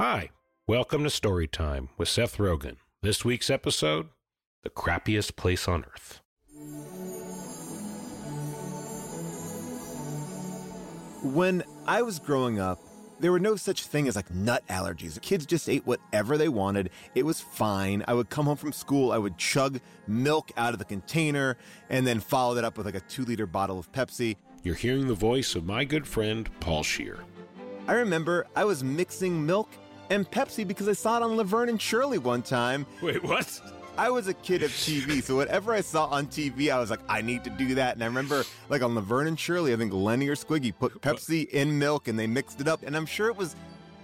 Hi, welcome to Storytime with Seth Rogen. This week's episode The Crappiest Place on Earth. When I was growing up, there were no such thing as like nut allergies. Kids just ate whatever they wanted. It was fine. I would come home from school, I would chug milk out of the container and then follow that up with like a two liter bottle of Pepsi. You're hearing the voice of my good friend, Paul Scheer. I remember I was mixing milk and Pepsi because I saw it on Laverne and Shirley one time. Wait, what? I was a kid of TV, so whatever I saw on TV, I was like, I need to do that. And I remember, like on Laverne and Shirley, I think Lenny or Squiggy put Pepsi in milk and they mixed it up. And I'm sure it was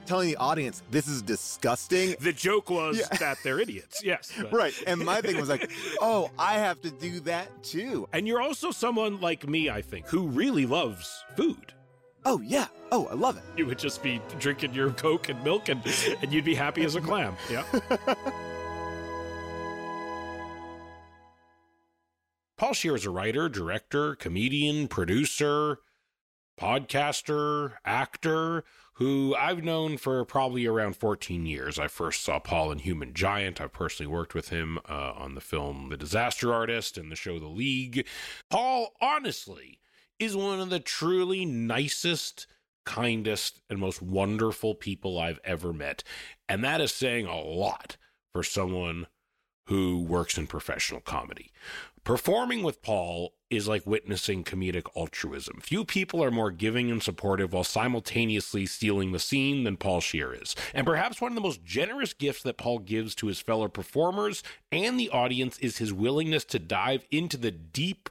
telling the audience, this is disgusting. The joke was yeah. that they're idiots. Yes. But. Right. And my thing was like, oh, I have to do that too. And you're also someone like me, I think, who really loves food. Oh, yeah. Oh, I love it. You would just be drinking your Coke and milk and, and you'd be happy as a clam. Yeah. Paul Scheer is a writer, director, comedian, producer, podcaster, actor who I've known for probably around 14 years. I first saw Paul in Human Giant. I've personally worked with him uh, on the film The Disaster Artist and the show The League. Paul, honestly, is one of the truly nicest, kindest, and most wonderful people I've ever met. And that is saying a lot for someone who works in professional comedy. Performing with Paul is like witnessing comedic altruism. Few people are more giving and supportive while simultaneously stealing the scene than Paul Scheer is. And perhaps one of the most generous gifts that Paul gives to his fellow performers and the audience is his willingness to dive into the deep,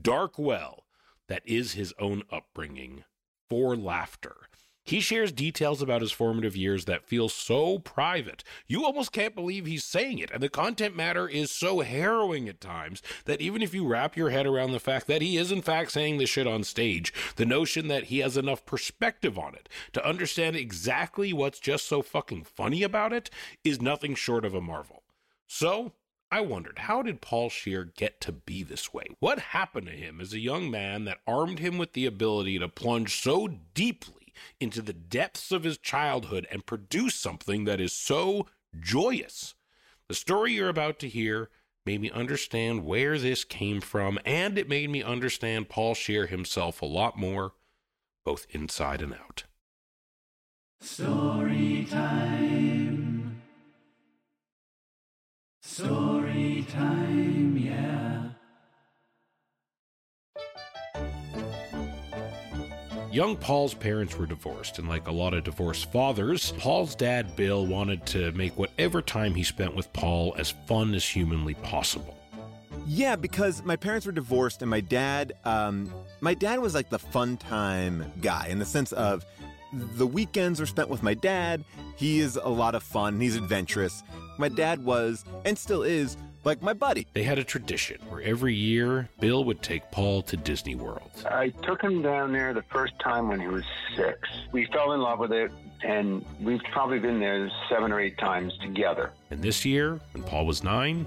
dark well that is his own upbringing for laughter. He shares details about his formative years that feel so private. You almost can't believe he's saying it. And the content matter is so harrowing at times that even if you wrap your head around the fact that he is in fact saying this shit on stage, the notion that he has enough perspective on it to understand exactly what's just so fucking funny about it is nothing short of a marvel. So, I wondered, how did Paul Scheer get to be this way? What happened to him as a young man that armed him with the ability to plunge so deeply into the depths of his childhood and produce something that is so joyous. The story you're about to hear made me understand where this came from, and it made me understand Paul Scheer himself a lot more, both inside and out. Story time. Time, yeah. Young Paul's parents were divorced, and like a lot of divorced fathers, Paul's dad, Bill, wanted to make whatever time he spent with Paul as fun as humanly possible. Yeah, because my parents were divorced, and my dad, um, my dad was like the fun time guy in the sense of the weekends are spent with my dad. He is a lot of fun. He's adventurous. My dad was, and still is, like my buddy. They had a tradition where every year Bill would take Paul to Disney World. I took him down there the first time when he was six. We fell in love with it, and we've probably been there seven or eight times together. And this year, when Paul was nine,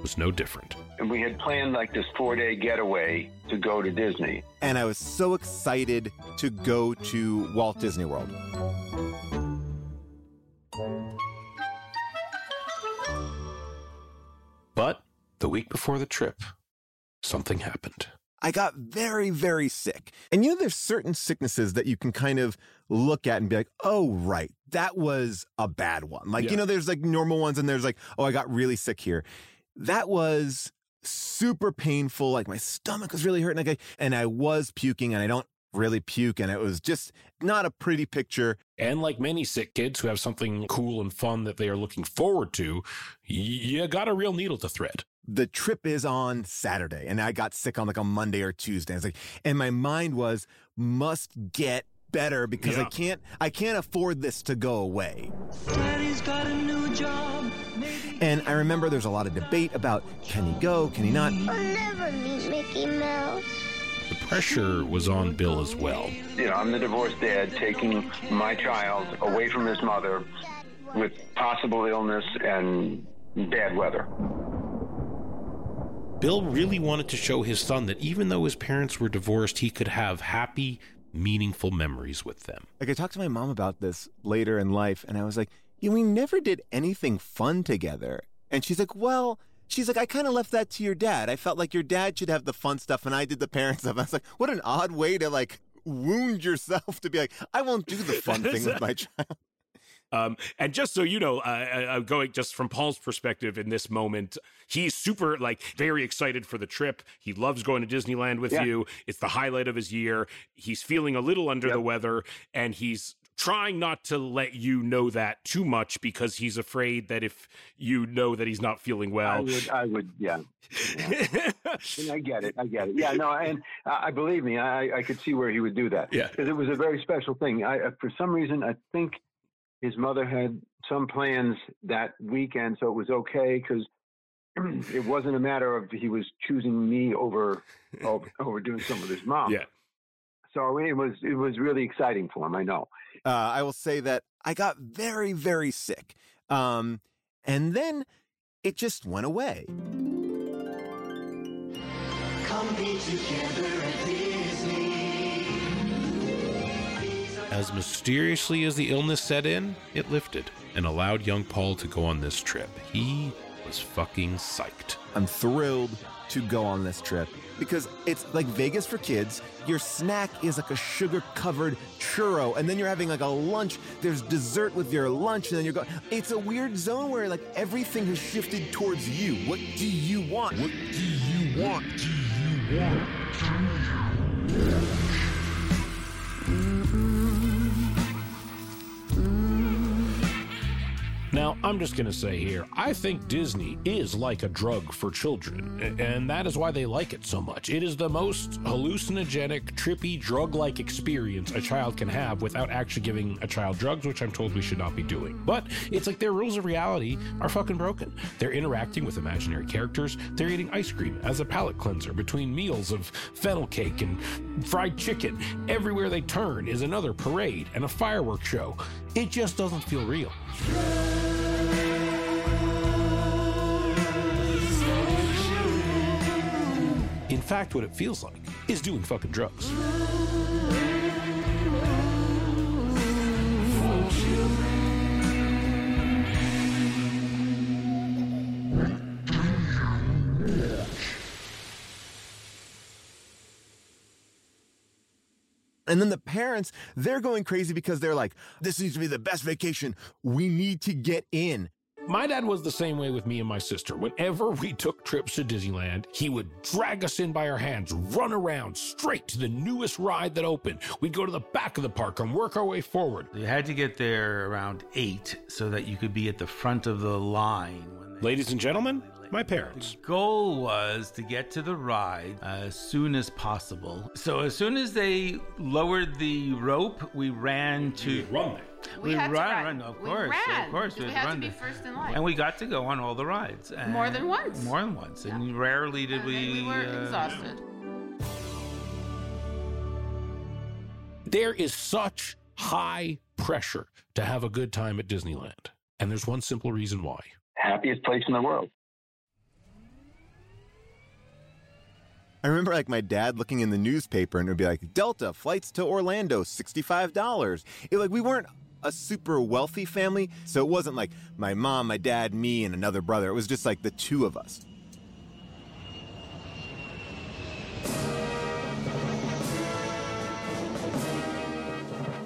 was no different. And we had planned like this four day getaway to go to Disney. And I was so excited to go to Walt Disney World. Week before the trip, something happened. I got very, very sick. And you know, there's certain sicknesses that you can kind of look at and be like, oh, right, that was a bad one. Like, yeah. you know, there's like normal ones and there's like, oh, I got really sick here. That was super painful. Like my stomach was really hurting. Like I, and I was puking and I don't really puke and it was just not a pretty picture. And like many sick kids who have something cool and fun that they are looking forward to, you got a real needle to thread. The trip is on Saturday and I got sick on like a Monday or Tuesday. It's like, and my mind was must get better because yeah. I can't I can't afford this to go away. And I remember there's a lot of debate about can he go, can he not? I'll never meet Mickey Mouse. The pressure was on Bill as well. You know, I'm the divorced dad taking my child away from his mother with possible illness and bad weather. Bill really wanted to show his son that even though his parents were divorced, he could have happy, meaningful memories with them. Like I talked to my mom about this later in life, and I was like, yeah, we never did anything fun together. And she's like, well, she's like, I kind of left that to your dad. I felt like your dad should have the fun stuff, and I did the parent stuff. I was like, what an odd way to like wound yourself to be like, I won't do the fun thing with my child. Um, and just so you know, uh, uh, going just from Paul's perspective in this moment, he's super like very excited for the trip. He loves going to Disneyland with Yeah. you. It's the highlight of his year. He's feeling a little under Yep. the weather, and he's trying not to let you know that too much because he's afraid that if you know that he's not feeling I well, would, I would, yeah. And I get it. I get it. Yeah, no, and I I believe me, I, I could see where he would do that. Yeah. because it was a very special thing. I, uh, for some reason, I think his mother had some plans that weekend, so it was okay because it wasn't a matter of he was choosing me over over, over doing something with his mom. yeah. So it was it was really exciting for him. I know. Uh, I will say that I got very, very sick. Um, and then it just went away. Come be together As mysteriously as the illness set in, it lifted and allowed young Paul to go on this trip. He was fucking psyched. I'm thrilled to go on this trip because it's like Vegas for kids. Your snack is like a sugar covered churro, and then you're having like a lunch. There's dessert with your lunch, and then you're going. It's a weird zone where like everything has shifted towards you. What do you want? What do you want? Do you want? Now, I'm just going to say here, I think Disney is like a drug for children, and that is why they like it so much. It is the most hallucinogenic, trippy, drug like experience a child can have without actually giving a child drugs, which I'm told we should not be doing. But it's like their rules of reality are fucking broken. They're interacting with imaginary characters, they're eating ice cream as a palate cleanser between meals of fennel cake and fried chicken. Everywhere they turn is another parade and a fireworks show. It just doesn't feel real. In fact, what it feels like is doing fucking drugs. And then the parents, they're going crazy because they're like, this needs to be the best vacation. We need to get in. My dad was the same way with me and my sister. Whenever we took trips to Disneyland, he would drag us in by our hands, run around straight to the newest ride that opened. We'd go to the back of the park and work our way forward. You had to get there around eight so that you could be at the front of the line. When Ladies and gentlemen, my parents. goal was to get to the ride as soon as possible. So as soon as they lowered the rope, we ran to Run there. We, We had to ran, run. run, of we course, of course, we'd had run to be first in line. and we got to go on all the rides. And More than once. More than once. And rarely did And we. we were uh, exhausted. There is such high pressure to have a good time at Disneyland. And there's one simple reason why. Happiest place in the world. I remember like my dad looking in the newspaper and it would be like Delta flights to Orlando, $65. It, like we weren't a super wealthy family, so it wasn't like my mom, my dad, me, and another brother. It was just like the two of us.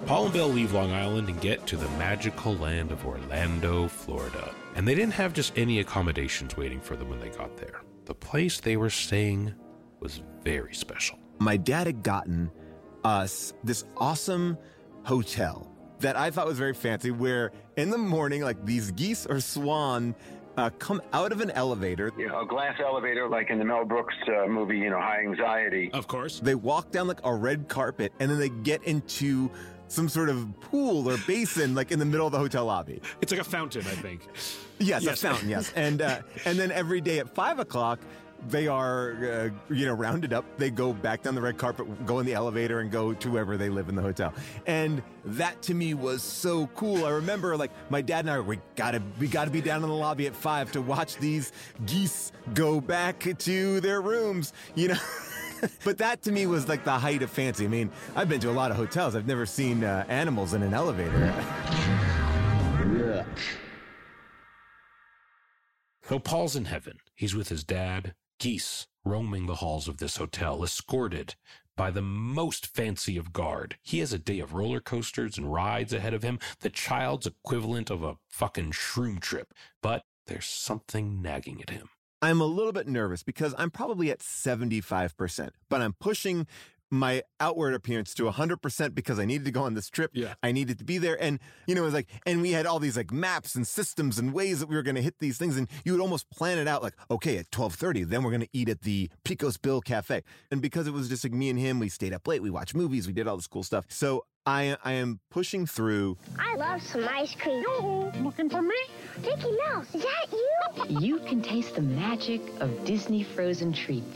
Paul and Bill leave Long Island and get to the magical land of Orlando, Florida. And they didn't have just any accommodations waiting for them when they got there. The place they were staying was very special. My dad had gotten us this awesome hotel that I thought was very fancy, where in the morning, like these geese or swan uh, come out of an elevator. You know, a glass elevator like in the Mel Brooks uh, movie, you know, High Anxiety. Of course. They walk down like a red carpet and then they get into some sort of pool or basin like in the middle of the hotel lobby. It's like a fountain, I think. Yes, Yes. a fountain. Yes, and uh, and then every day at five o'clock, they are uh, you know rounded up. They go back down the red carpet, go in the elevator, and go to wherever they live in the hotel. And that to me was so cool. I remember like my dad and I we gotta we gotta be down in the lobby at five to watch these geese go back to their rooms. You know. but that to me was like the height of fancy. I mean, I've been to a lot of hotels. I've never seen uh, animals in an elevator. So Paul's in heaven. He's with his dad, Geese, roaming the halls of this hotel, escorted by the most fancy of guard. He has a day of roller coasters and rides ahead of him, the child's equivalent of a fucking shroom trip. But there's something nagging at him. I'm a little bit nervous because I'm probably at 75%, but I'm pushing my outward appearance to 100% because I needed to go on this trip. Yeah. I needed to be there. And, you know, it was like, and we had all these like maps and systems and ways that we were going to hit these things. And you would almost plan it out like, okay, at 1230, then we're going to eat at the Pecos Bill Cafe. And because it was just like me and him, we stayed up late. We watched movies. We did all this cool stuff. So I, I am pushing through. I love some ice cream. looking for me? Mickey Mouse, is that you? You can taste the magic of Disney frozen treats.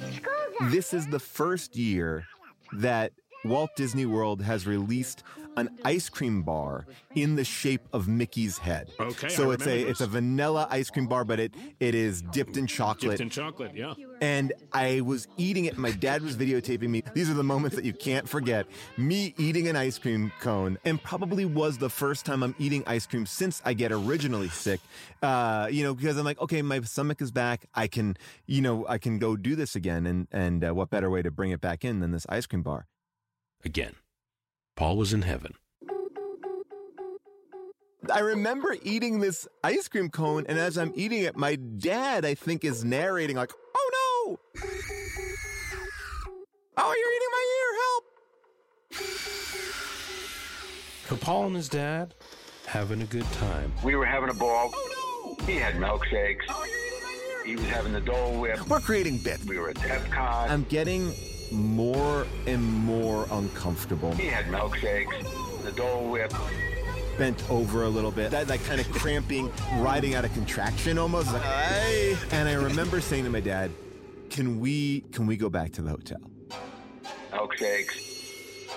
This is the first year that Walt Disney World has released an ice cream bar in the shape of Mickey's head. Okay, So I it's a remember it's a vanilla ice cream bar, but it it is dipped in chocolate. Dipped in chocolate, yeah. and I was eating it. My dad was videotaping me. These are the moments that you can't forget. Me eating an ice cream cone, and probably was the first time I'm eating ice cream since I get originally sick. Uh, you know, because I'm like, okay, my stomach is back. I can, you know, I can go do this again. And and uh, what better way to bring it back in than this ice cream bar? Again, Paul was in heaven. I remember eating this ice cream cone, and as I'm eating it, my dad, I think, is narrating like, "Oh no! Oh, you're eating my ear! Help!" So Paul and his dad having a good time. We were having a ball. Oh He had milkshakes. Oh, he was having the Dole Whip. We're creating bits. We were at Epcot. I'm getting more and more uncomfortable. he had milkshakes. The Dole Whip. Bent over a little bit. That like kind of cramping, riding out a contraction almost. Like, "Aye." And I remember saying to my dad, "Can we can we go back to the hotel?" Milkshakes.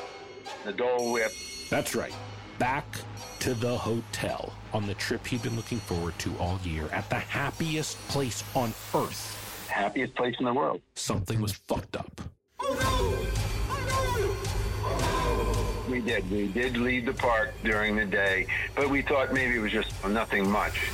The Dole Whip. That's right. Back to the hotel on the trip he'd been looking forward to all year at the happiest place on earth. Happiest place in the world. Something was fucked up. We did. We did leave the park during the day, but we thought maybe it was just nothing much.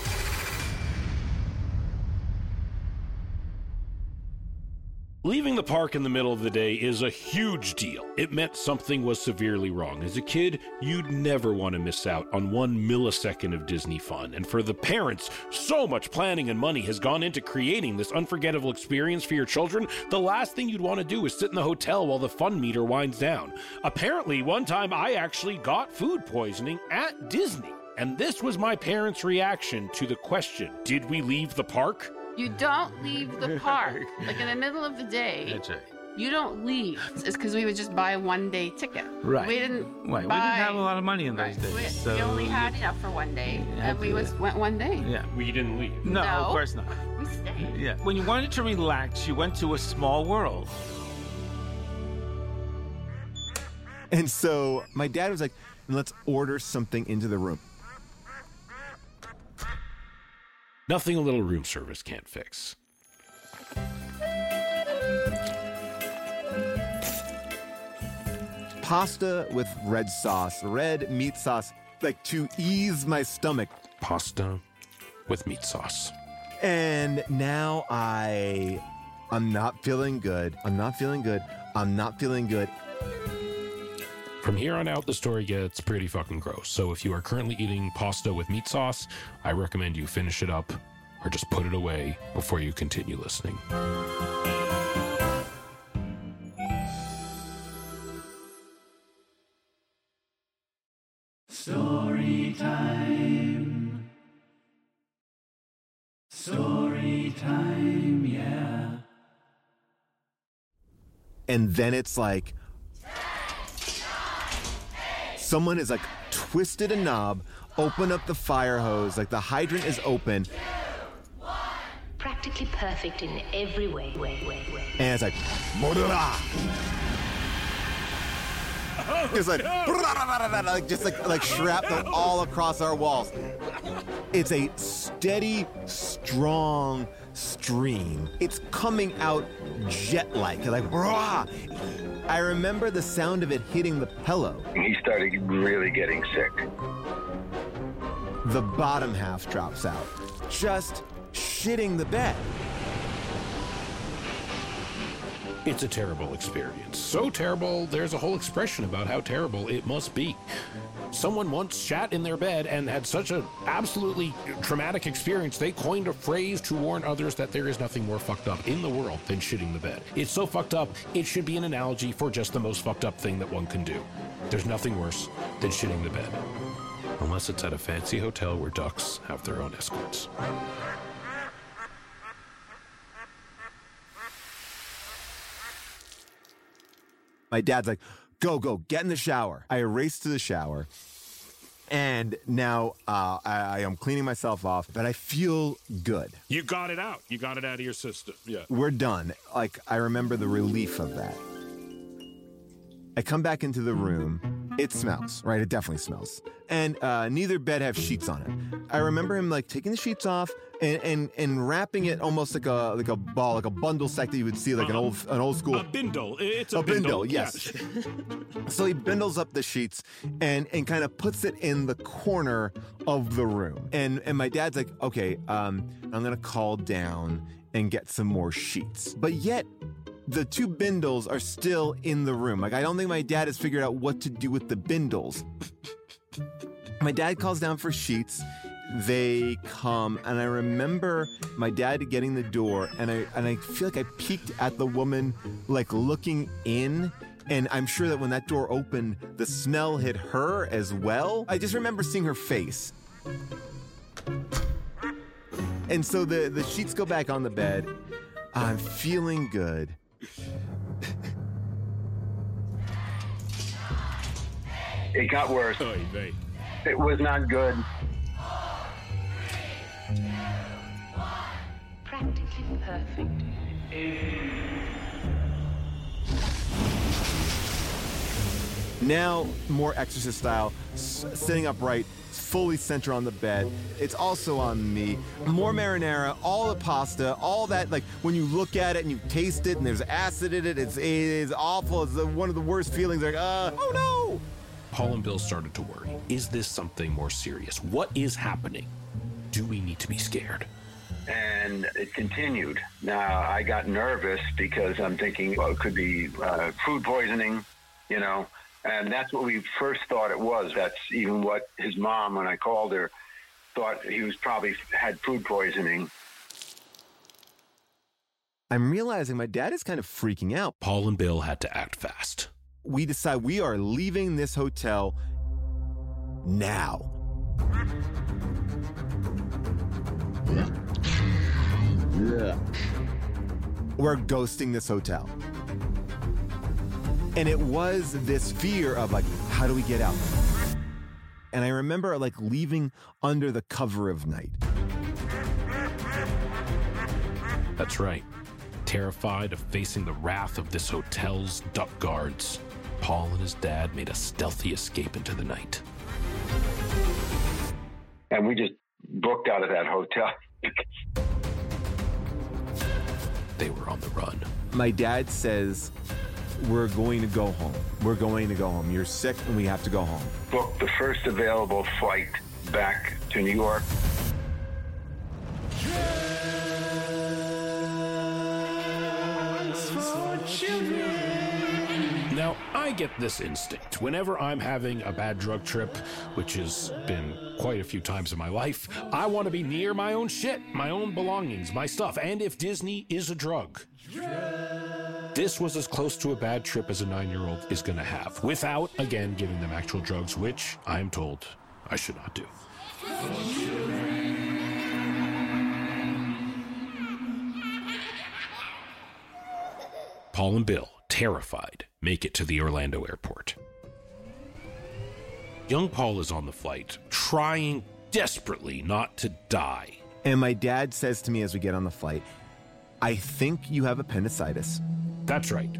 Leaving the park in the middle of the day is a huge deal. It meant something was severely wrong. As a kid, you'd never want to miss out on one millisecond of Disney fun. And for the parents, so much planning and money has gone into creating this unforgettable experience for your children. The last thing you'd want to do is sit in the hotel while the fun meter winds down. Apparently, one time I actually got food poisoning at Disney. And this was my parents' reaction to the question Did we leave the park? You don't leave the park. like in the middle of the day, That's right. you don't leave. It's because we would just buy a one day ticket. Right. We didn't. Right. We didn't have a lot of money in those Right. days. We, so we only had enough for one day, Yeah, and we was went one day. Yeah. We didn't leave. No, No. of course not. We stayed. Yeah. When you wanted to relax, you went to a small world. And so my dad was like, "Let's order something into the room." Nothing a little room service can't fix. Pasta with red sauce, red meat sauce, like to ease my stomach. Pasta with meat sauce. And now I I'm not feeling good. I'm not feeling good. I'm not feeling good. From here on out, the story gets pretty fucking gross. So if you are currently eating pasta with meat sauce, I recommend you finish it up or just put it away before you continue listening. Story time. Story time, yeah. And then it's like someone is like twisted a knob, open up the fire hose, like the hydrant is open, Practically perfect in every way, way, way, way. and it's like It's like, like just like like shrapnel all across our walls. It's a steady, strong stream. It's coming out jet like, like, rah! I remember the sound of it hitting the pillow. He started really getting sick. The bottom half drops out, just shitting the bed. It's a terrible experience. So terrible, there's a whole expression about how terrible it must be. Someone once shat in their bed and had such an absolutely traumatic experience, they coined a phrase to warn others that there is nothing more fucked up in the world than shitting the bed. It's so fucked up, it should be an analogy for just the most fucked up thing that one can do. There's nothing worse than shitting the bed. Unless it's at a fancy hotel where ducks have their own escorts. My dad's like, go, go, get in the shower. I race to the shower. And now uh, I, I am cleaning myself off, but I feel good. You got it out. You got it out of your system. Yeah. We're done. Like, I remember the relief of that. I come back into the room. It smells, right? It definitely smells. And uh, neither bed have sheets on it. I remember him like taking the sheets off and, and and wrapping it almost like a like a ball, like a bundle sack that you would see like an old an old school A bindle. It's a, a bindle, bindle. yes. so he bindles up the sheets and and kind of puts it in the corner of the room. And and my dad's like, okay, um, I'm gonna call down and get some more sheets. But yet the two bindles are still in the room. Like I don't think my dad has figured out what to do with the bindles. my dad calls down for sheets they come and i remember my dad getting the door and i and i feel like i peeked at the woman like looking in and i'm sure that when that door opened the smell hit her as well i just remember seeing her face and so the the sheets go back on the bed i'm feeling good It got worse. Oy vey. It was not good. Perfect. Now, more exorcist style, sitting upright, fully center on the bed. It's also on me. More marinara, all the pasta, all that. Like when you look at it and you taste it, and there's acid in it. It's it is awful. It's one of the worst feelings. Like, uh, oh no. Paul and Bill started to worry. Is this something more serious? What is happening? Do we need to be scared? And it continued. Now I got nervous because I'm thinking, well, it could be uh, food poisoning, you know, and that's what we first thought it was. That's even what his mom, when I called her, thought he was probably had food poisoning. I'm realizing my dad is kind of freaking out. Paul and Bill had to act fast. We decide we are leaving this hotel now. We're ghosting this hotel. And it was this fear of like, how do we get out? And I remember like leaving under the cover of night. That's right. Terrified of facing the wrath of this hotel's duck guards, Paul and his dad made a stealthy escape into the night. And we just booked out of that hotel. They were on the run. My dad says, We're going to go home. We're going to go home. You're sick and we have to go home. booked the first available flight back to New York. Now, I get this instinct. Whenever I'm having a bad drug trip, which has been quite a few times in my life, I want to be near my own shit, my own belongings, my stuff. And if Disney is a drug, this was as close to a bad trip as a nine year old is going to have, without, again, giving them actual drugs, which I am told I should not do. Paul and Bill, terrified, make it to the Orlando airport. Young Paul is on the flight, trying desperately not to die. And my dad says to me as we get on the flight, I think you have appendicitis. That's right.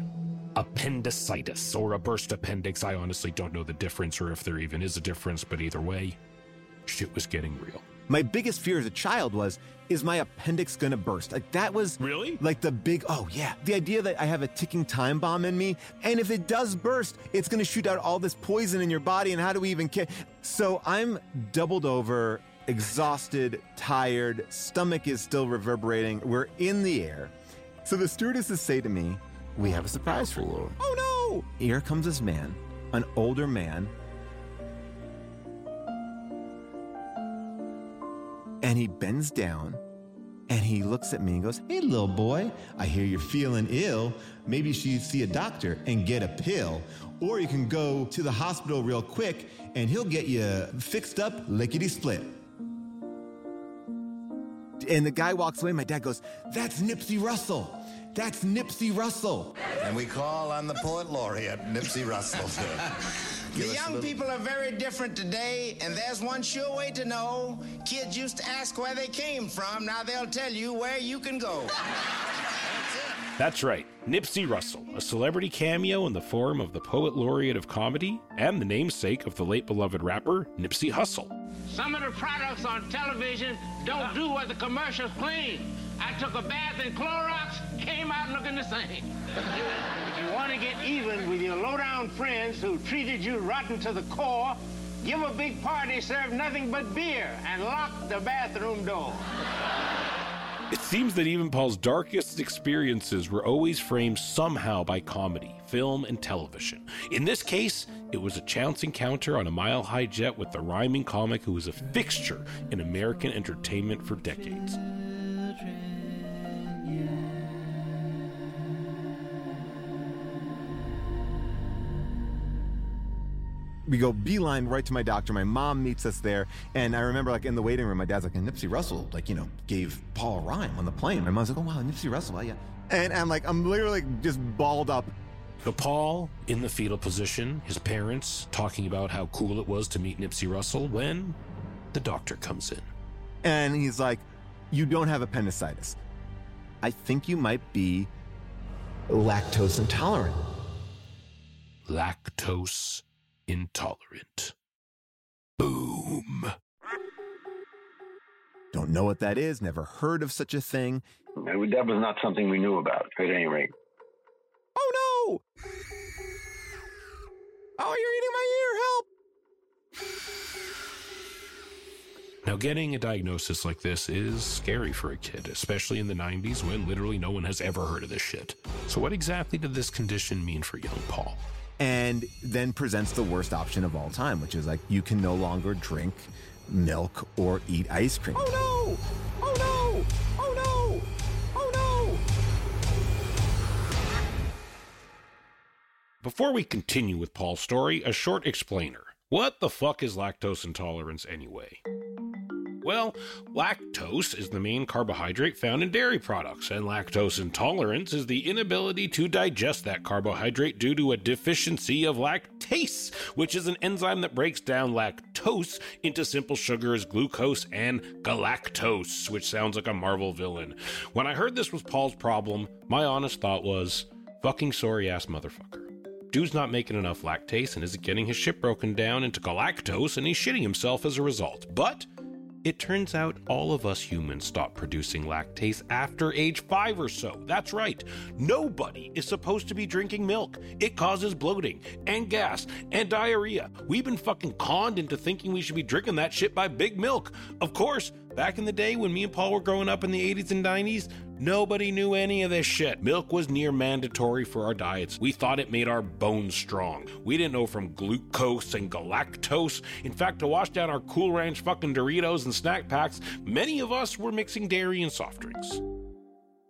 Appendicitis or a burst appendix. I honestly don't know the difference or if there even is a difference, but either way, shit was getting real. My biggest fear as a child was, is my appendix gonna burst? Like that was Really? like the big, oh yeah, the idea that I have a ticking time bomb in me, and if it does burst, it's gonna shoot out all this poison in your body, and how do we even care? So I'm doubled over, exhausted, tired, stomach is still reverberating. We're in the air. So the stewardesses say to me, We have a surprise for you. Oh no! Here comes this man, an older man. And he bends down and he looks at me and goes, Hey, little boy, I hear you're feeling ill. Maybe you should see a doctor and get a pill. Or you can go to the hospital real quick and he'll get you fixed up lickety split. And the guy walks away. My dad goes, That's Nipsey Russell. That's Nipsey Russell. And we call on the poet laureate, Nipsey Russell. The young people are very different today, and there's one sure way to know. Kids used to ask where they came from. Now they'll tell you where you can go. That's right, Nipsey Russell, a celebrity cameo in the form of the poet laureate of comedy and the namesake of the late beloved rapper Nipsey Hussle. Some of the products on television don't do what the commercials claim. I took a bath in Clorox, came out looking the same. if you want to get even with your low-down friends who treated you rotten to the core, give a big party, serve nothing but beer, and lock the bathroom door. It seems that even Paul's darkest experiences were always framed somehow by comedy, film, and television. In this case, it was a chance encounter on a mile high jet with the rhyming comic who was a fixture in American entertainment for decades. We go beeline right to my doctor. My mom meets us there, and I remember like in the waiting room, my dad's like, and Nipsey Russell, like you know, gave Paul a rhyme on the plane. My mom's like, oh wow, Nipsey Russell, oh, yeah. And I'm like, I'm literally just balled up. The Paul in the fetal position, his parents talking about how cool it was to meet Nipsey Russell when the doctor comes in. And he's like, you don't have appendicitis. I think you might be lactose intolerant. Lactose intolerant. Boom. Don't know what that is, never heard of such a thing. That was not something we knew about, at any rate. Oh no! Oh, you're eating my ear, help! Now, getting a diagnosis like this is scary for a kid, especially in the 90s when literally no one has ever heard of this shit. So, what exactly did this condition mean for young Paul? And then presents the worst option of all time, which is like you can no longer drink milk or eat ice cream. Oh no! Oh no! Oh no! Oh no! Before we continue with Paul's story, a short explainer. What the fuck is lactose intolerance anyway? Well, lactose is the main carbohydrate found in dairy products, and lactose intolerance is the inability to digest that carbohydrate due to a deficiency of lactase, which is an enzyme that breaks down lactose into simple sugars, glucose, and galactose, which sounds like a Marvel villain. When I heard this was Paul's problem, my honest thought was fucking sorry ass motherfucker. Dude's not making enough lactase and isn't getting his shit broken down into galactose, and he's shitting himself as a result. But it turns out all of us humans stop producing lactase after age 5 or so. That's right. Nobody is supposed to be drinking milk. It causes bloating and gas and diarrhea. We've been fucking conned into thinking we should be drinking that shit by big milk. Of course, back in the day when me and Paul were growing up in the 80s and 90s, nobody knew any of this shit. Milk was near mandatory for our diets. We thought it made our bones strong. We didn't know from glucose and galactose. In fact, to wash down our Cool Ranch fucking Doritos and snack packs, many of us were mixing dairy and soft drinks.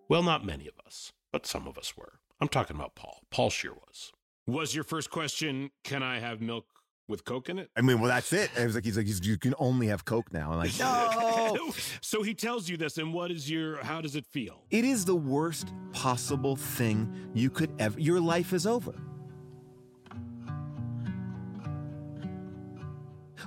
Well, not many of us, but some of us were. I'm talking about Paul. Paul Scheer was. Was your first question, can I have milk with Coke in it? I mean, well, that's it. It was like he's like he's, you can only have Coke now. I'm like, no. so he tells you this, and what is your? How does it feel? It is the worst possible thing you could ever. Your life is over.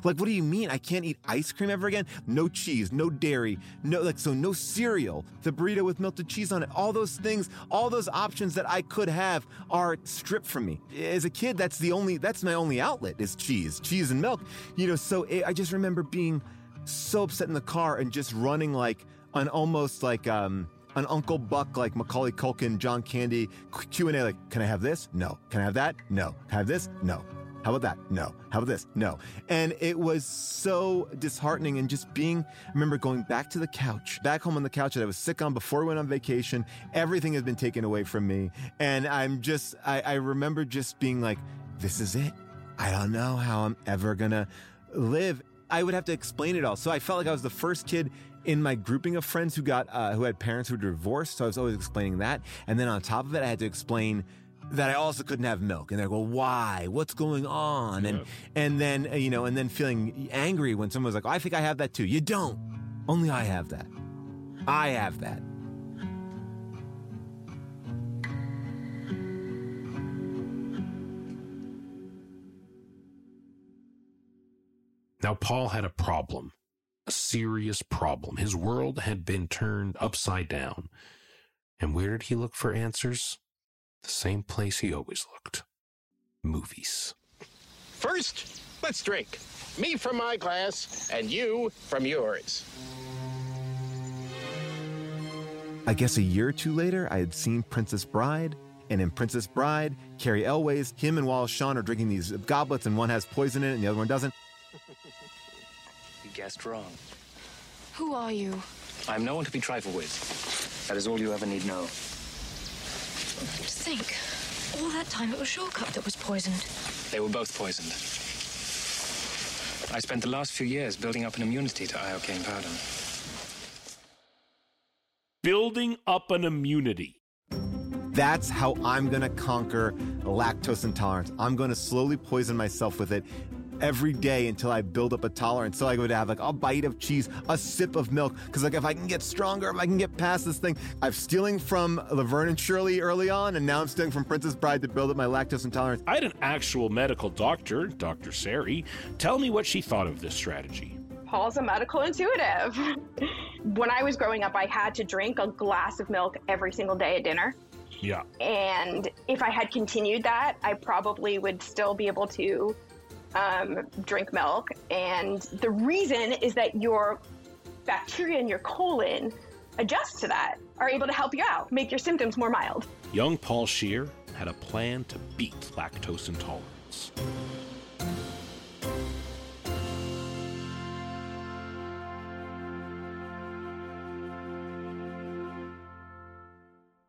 Like, what do you mean? I can't eat ice cream ever again? No cheese, no dairy, no like so no cereal. The burrito with melted cheese on it. All those things, all those options that I could have are stripped from me. As a kid, that's the only that's my only outlet is cheese, cheese and milk. You know, so it, I just remember being so upset in the car and just running like an almost like um an Uncle Buck like Macaulay Culkin, John Candy Q and A. Like, can I have this? No. Can I have that? No. Can I have this? No. How about that? No. How about this? No. And it was so disheartening and just being, I remember going back to the couch, back home on the couch that I was sick on before we went on vacation. Everything has been taken away from me. And I'm just, I, I remember just being like, this is it. I don't know how I'm ever gonna live. I would have to explain it all. So I felt like I was the first kid in my grouping of friends who got uh, who had parents who were divorced. So I was always explaining that, and then on top of it, I had to explain that I also couldn't have milk. And they're like, well, why? What's going on? And and then you know, and then feeling angry when someone was like, oh, I think I have that too. You don't. Only I have that. I have that. Now, Paul had a problem, a serious problem. His world had been turned upside down. And where did he look for answers? The same place he always looked movies. First, let's drink. Me from my glass, and you from yours. I guess a year or two later, I had seen Princess Bride. And in Princess Bride, Cary Elwes, him and Wallace Shawn are drinking these goblets, and one has poison in it and the other one doesn't. You guessed wrong. Who are you? I'm no one to be trifled with. That is all you ever need know. Just think. All that time it was Shortcut that was poisoned. They were both poisoned. I spent the last few years building up an immunity to iocane powder. Building up an immunity. That's how I'm gonna conquer lactose intolerance. I'm gonna slowly poison myself with it every day until I build up a tolerance. So I go to have like a bite of cheese, a sip of milk. Cause like if I can get stronger, if I can get past this thing, I'm stealing from Laverne and Shirley early on, and now I'm stealing from Princess Bride to build up my lactose intolerance. I had an actual medical doctor, Dr. Sari, tell me what she thought of this strategy. Paul's a medical intuitive. when I was growing up, I had to drink a glass of milk every single day at dinner. Yeah. And if I had continued that, I probably would still be able to um, drink milk. And the reason is that your bacteria in your colon adjust to that, are able to help you out, make your symptoms more mild. Young Paul Scheer had a plan to beat lactose intolerance.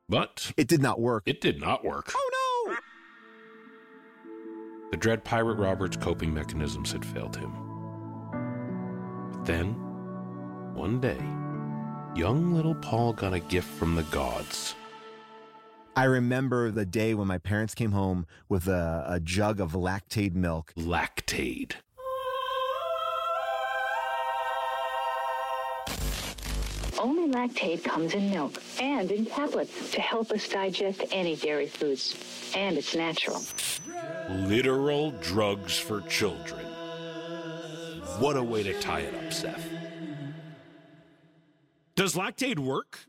But it did not work. It did not work. Oh no! The Dread Pirate Robert's coping mechanisms had failed him. But then, one day, young little Paul got a gift from the gods. I remember the day when my parents came home with a, a jug of Lactaid milk. Lactaid. Only Lactaid comes in milk and in tablets to help us digest any dairy foods. And it's natural. Literal drugs for children. What a way to tie it up, Seth. Does Lactaid work?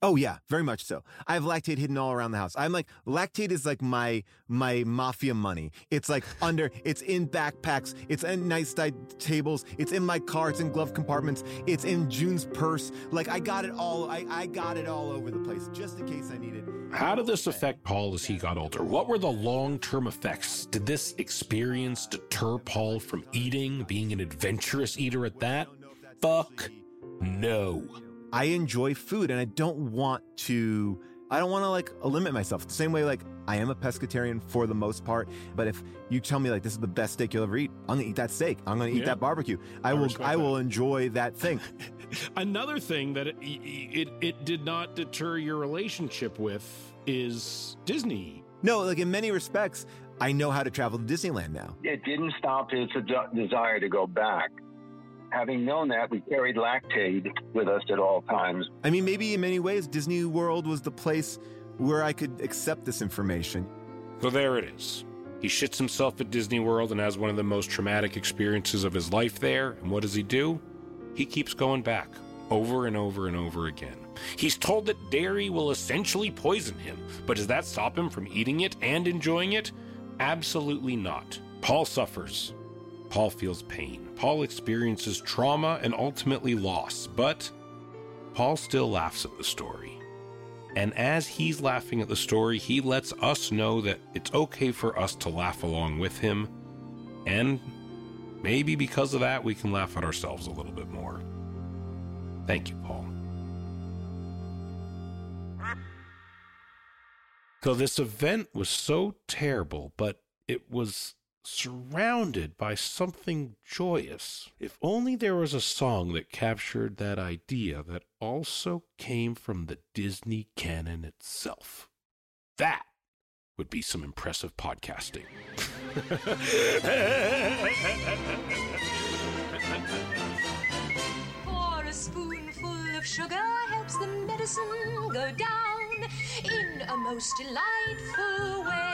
Oh yeah, very much so. I have Lactaid hidden all around the house. I'm like Lactaid is like my my mafia money. It's like under, it's in backpacks, it's in nightstand tables, it's in my car, it's in glove compartments, it's in June's purse. Like I got it all. I I got it all over the place just in case I need it. How did this affect Paul as he got older? What were the long term effects? Did this experience deter Paul from eating, being an adventurous eater at that? Fuck no. I enjoy food and I don't want to I don't want to like limit myself. The same way like I am a pescatarian for the most part, but if you tell me like this is the best steak you'll ever eat, I'm going to eat that steak. I'm going to eat Yeah. that barbecue. I, I will respect I will enjoy that thing. Another thing that it, it it did not deter your relationship with is Disney. No, like in many respects, I know how to travel to Disneyland now. It didn't stop his de- desire to go back. Having known that, we carried Lactaid with us at all times. I mean, maybe in many ways Disney World was the place where I could accept this information. So there it is. He shits himself at Disney World and has one of the most traumatic experiences of his life there. And what does he do? He keeps going back over and over and over again. He's told that dairy will essentially poison him, but does that stop him from eating it and enjoying it? Absolutely not. Paul suffers. Paul feels pain. Paul experiences trauma and ultimately loss, but Paul still laughs at the story. And as he's laughing at the story, he lets us know that it's okay for us to laugh along with him. And maybe because of that, we can laugh at ourselves a little bit more. Thank you, Paul. So, this event was so terrible, but it was surrounded by something joyous. If only there was a song that captured that idea that also came from the Disney canon itself. That would be some impressive podcasting. For a spoonful of sugar helps the medicine go down in a most delightful way.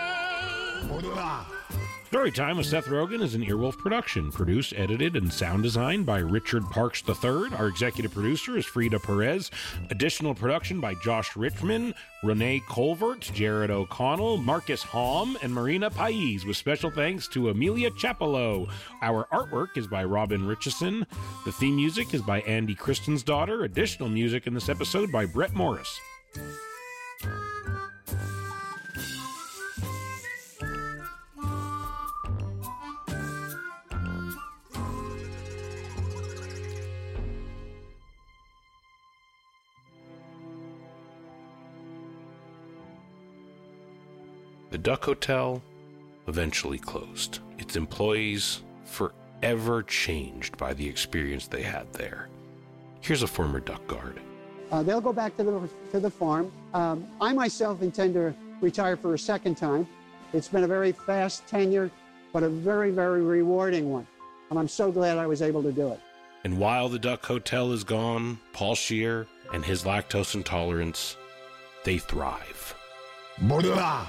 Storytime with Seth Rogen is an Earwolf production, produced, edited, and sound designed by Richard Parks III. Our executive producer is Frida Perez. Additional production by Josh Richmond, Renee Colvert, Jared O'Connell, Marcus Hom, and Marina Pais, with special thanks to Amelia Chapello. Our artwork is by Robin Richardson. The theme music is by Andy Christen's daughter. Additional music in this episode by Brett Morris. Duck Hotel eventually closed. Its employees forever changed by the experience they had there. Here's a former duck guard. Uh, they'll go back to the, to the farm. Um, I myself intend to retire for a second time. It's been a very fast tenure, but a very, very rewarding one. And I'm so glad I was able to do it. And while the Duck Hotel is gone, Paul Scheer and his lactose intolerance, they thrive. Blah.